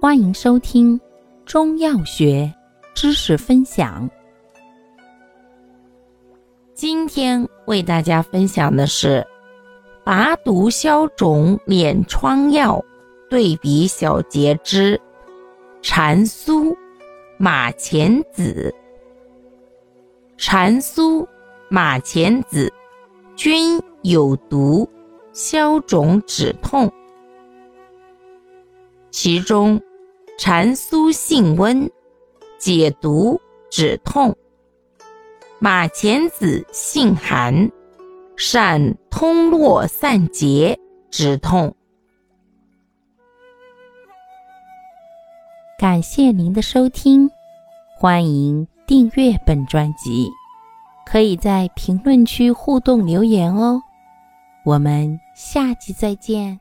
欢迎收听中药学知识分享。今天为大家分享的是拔毒消肿敛疮药对比小节之蟾酥、马钱子。蟾酥、马钱子均有毒，消肿止痛。其中，蟾酥性温，解毒止痛；马钱子性寒，善通络散结止痛。感谢您的收听，欢迎订阅本专辑，可以在评论区互动留言哦。我们下期再见。